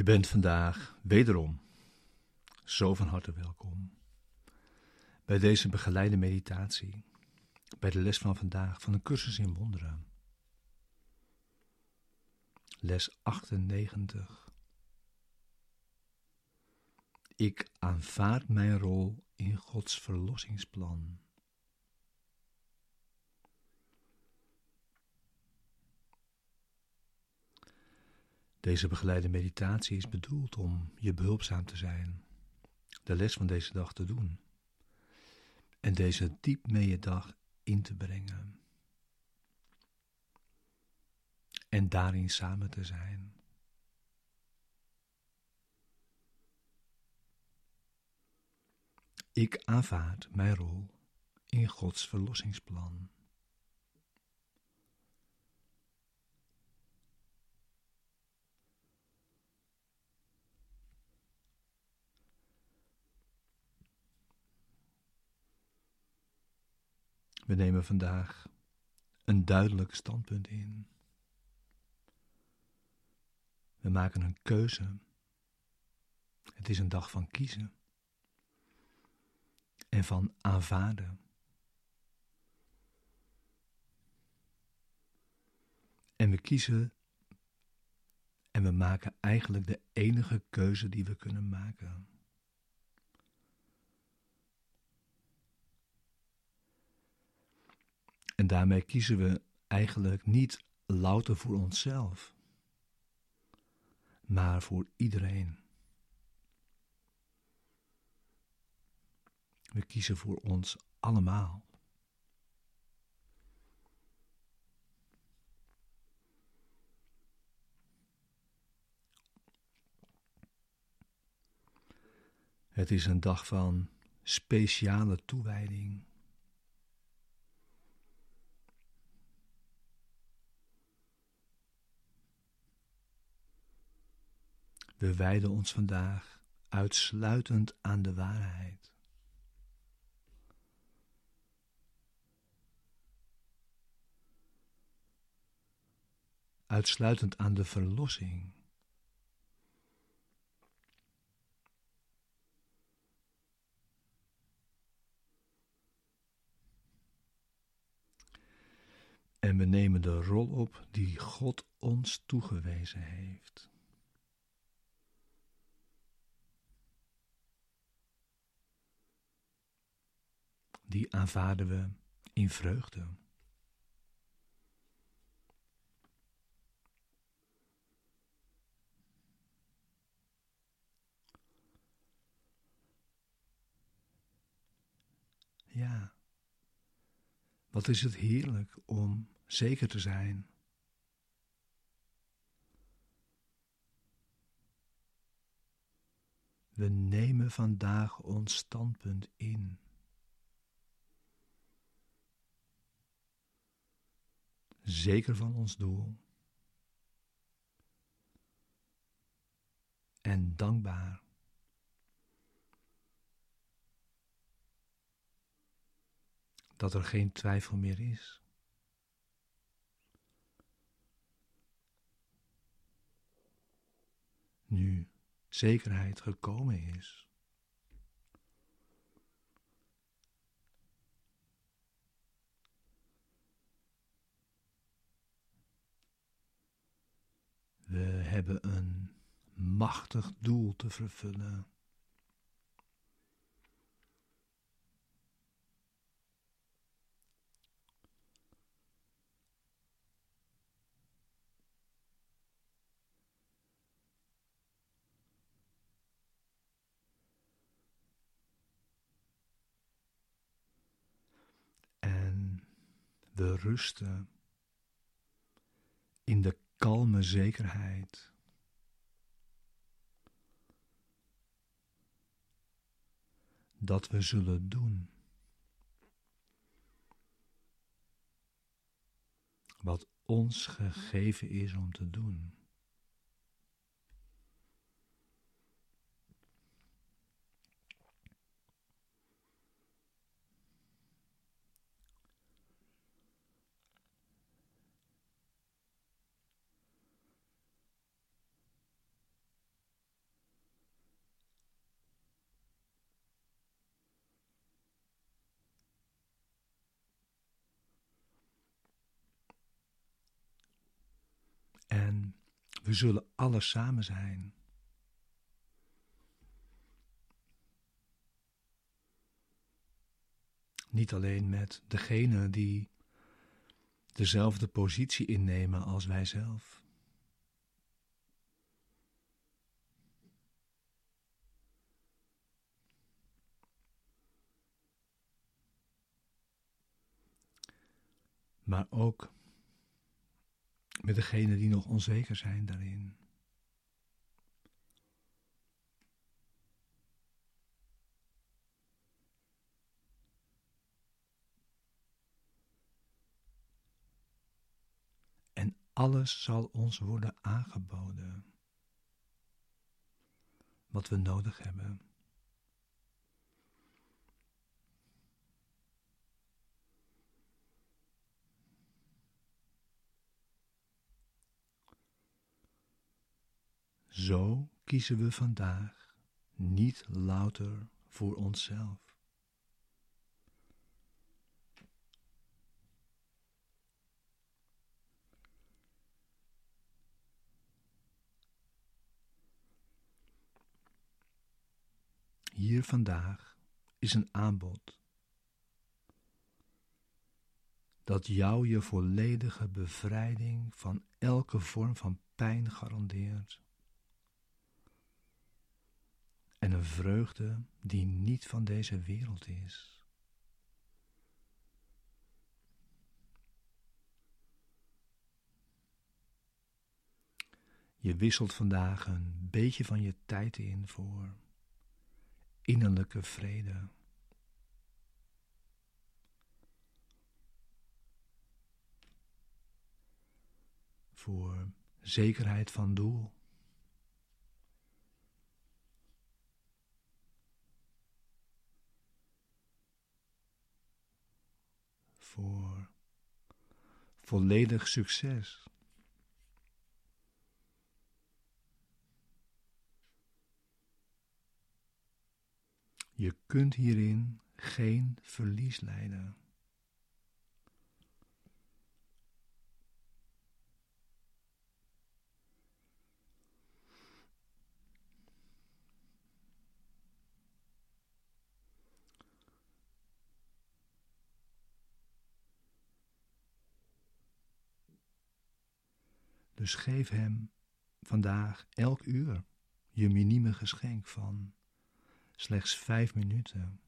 Je bent vandaag wederom zo van harte welkom bij deze begeleide meditatie, bij de les van vandaag van een cursus in wonderen. Les 98. Ik aanvaard mijn rol in Gods verlossingsplan. Deze begeleide meditatie is bedoeld om je behulpzaam te zijn, de les van deze dag te doen en deze diep mee je dag in te brengen en daarin samen te zijn. Ik aanvaard mijn rol in Gods verlossingsplan. We nemen vandaag een duidelijk standpunt in. We maken een keuze. Het is een dag van kiezen en van aanvaarden. En we kiezen en we maken eigenlijk de enige keuze die we kunnen maken. Daarmee kiezen we eigenlijk niet louter voor onszelf, maar voor iedereen. We kiezen voor ons allemaal. Het is een dag van speciale toewijding. We wijden ons vandaag uitsluitend aan de waarheid. Uitsluitend aan de verlossing. En we nemen de rol op die God ons toegewezen heeft. Die aanvaarden we in vreugde. Ja, wat is het heerlijk om zeker te zijn. We nemen vandaag ons standpunt in. Zeker van ons doel en dankbaar. Dat er geen twijfel meer is. Nu zekerheid gekomen is. We hebben een machtig doel te vervullen. En we rusten in de kalme zekerheid. Dat we zullen doen wat ons gegeven is om te doen. We zullen alles samen zijn. Niet alleen met degene die dezelfde positie innemen als wij zelf. Maar ook met degenen die nog onzeker zijn daarin. En alles zal ons worden aangeboden wat we nodig hebben. Zo kiezen we vandaag niet louter voor onszelf. Hier vandaag is een aanbod dat jou je volledige bevrijding van elke vorm van pijn garandeert en een vreugde die niet van deze wereld is. Je wisselt vandaag een beetje van je tijd in voor innerlijke vrede. Voor zekerheid van doel. Voor volledig succes. Je kunt hierin geen verlies leiden. Dus geef hem vandaag elk uur je minieme geschenk van slechts vijf minuten.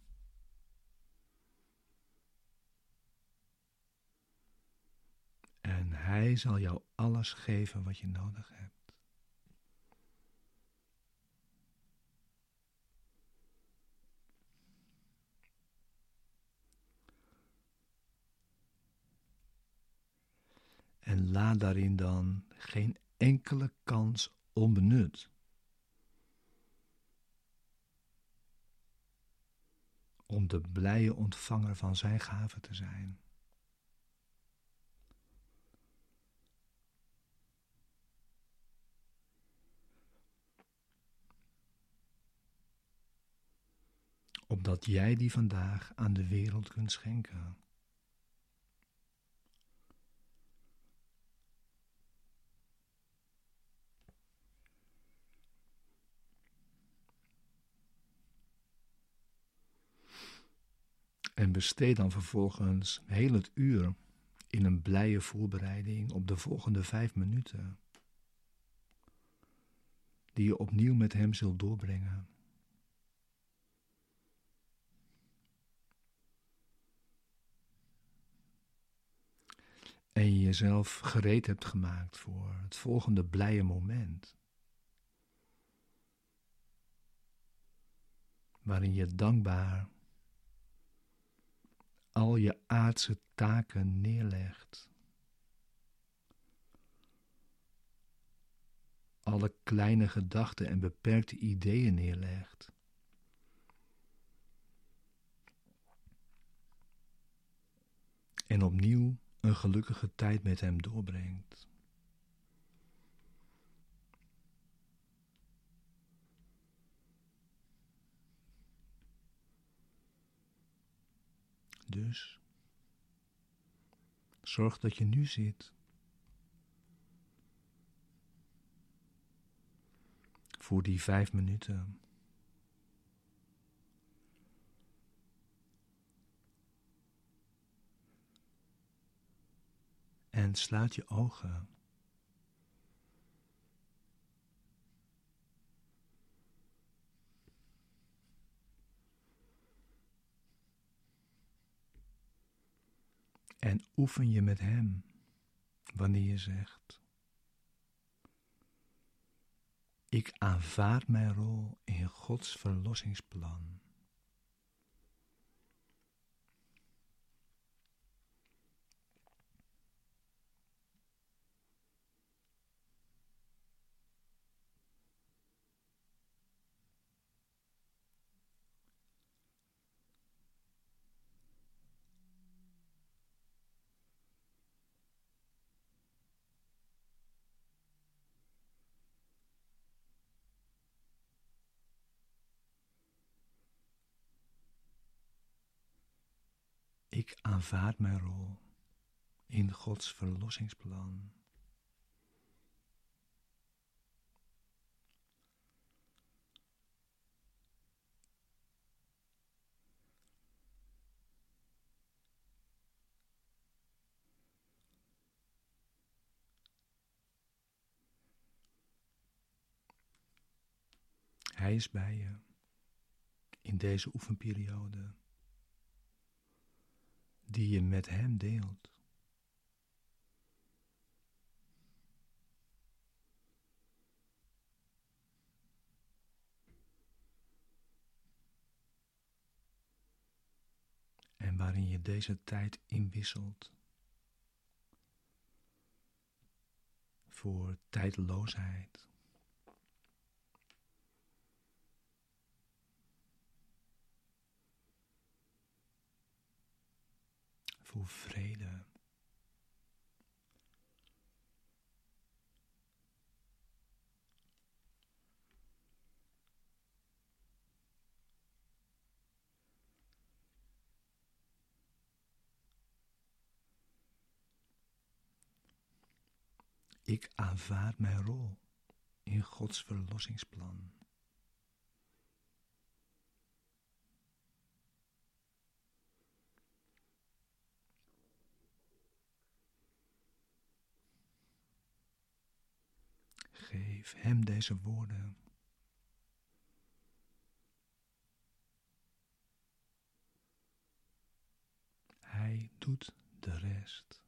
En hij zal jou alles geven wat je nodig hebt. En laat daarin dan geen enkele kans onbenut. Om de blije ontvanger van zijn gave te zijn. Opdat jij die vandaag aan de wereld kunt schenken. En besteed dan vervolgens heel het uur in een blije voorbereiding op de volgende vijf minuten, die je opnieuw met hem zult doorbrengen. En je jezelf gereed hebt gemaakt voor het volgende blije moment. Waarin je dankbaar al je aardse taken neerlegt. Alle kleine gedachten en beperkte ideeën neerlegt. En opnieuw een gelukkige tijd met hem doorbrengt. Dus zorg dat je nu zit. voor die vijf minuten. En sluit je ogen. En oefen je met Hem wanneer je zegt: Ik aanvaard mijn rol in Gods verlossingsplan. Ik aanvaard mijn rol in Gods verlossingsplan. Hij is bij je in deze oefenperiode die je met Hem deelt. En waarin je deze tijd inwisselt voor tijdloosheid. Voor vrede. Ik aanvaard mijn rol in Gods verlossingsplan. Geef hem deze woorden. Hij doet de rest.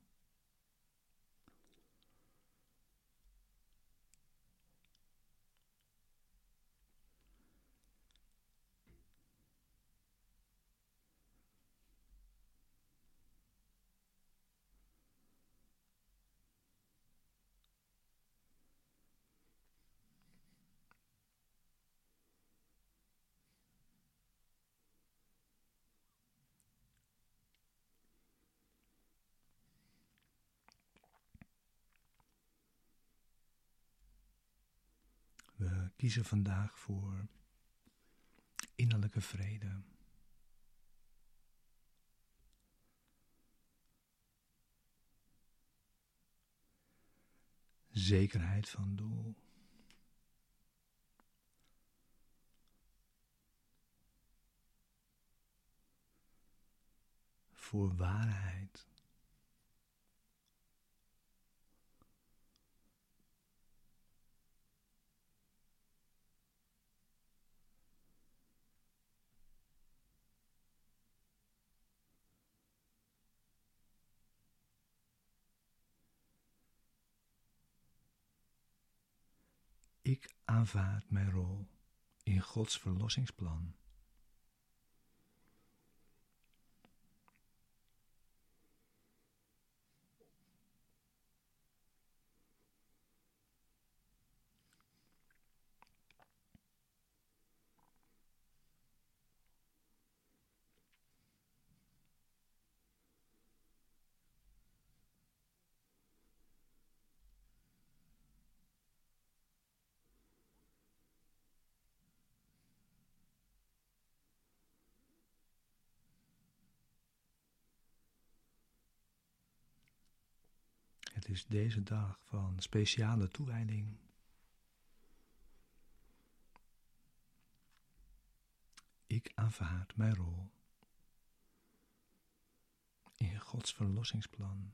We kiezen vandaag voor innerlijke vrede. Zekerheid van doel. Voor waarheid. Ik aanvaard mijn rol in Gods verlossingsplan. is deze dag van speciale toewijding. Ik aanvaard mijn rol in Gods verlossingsplan.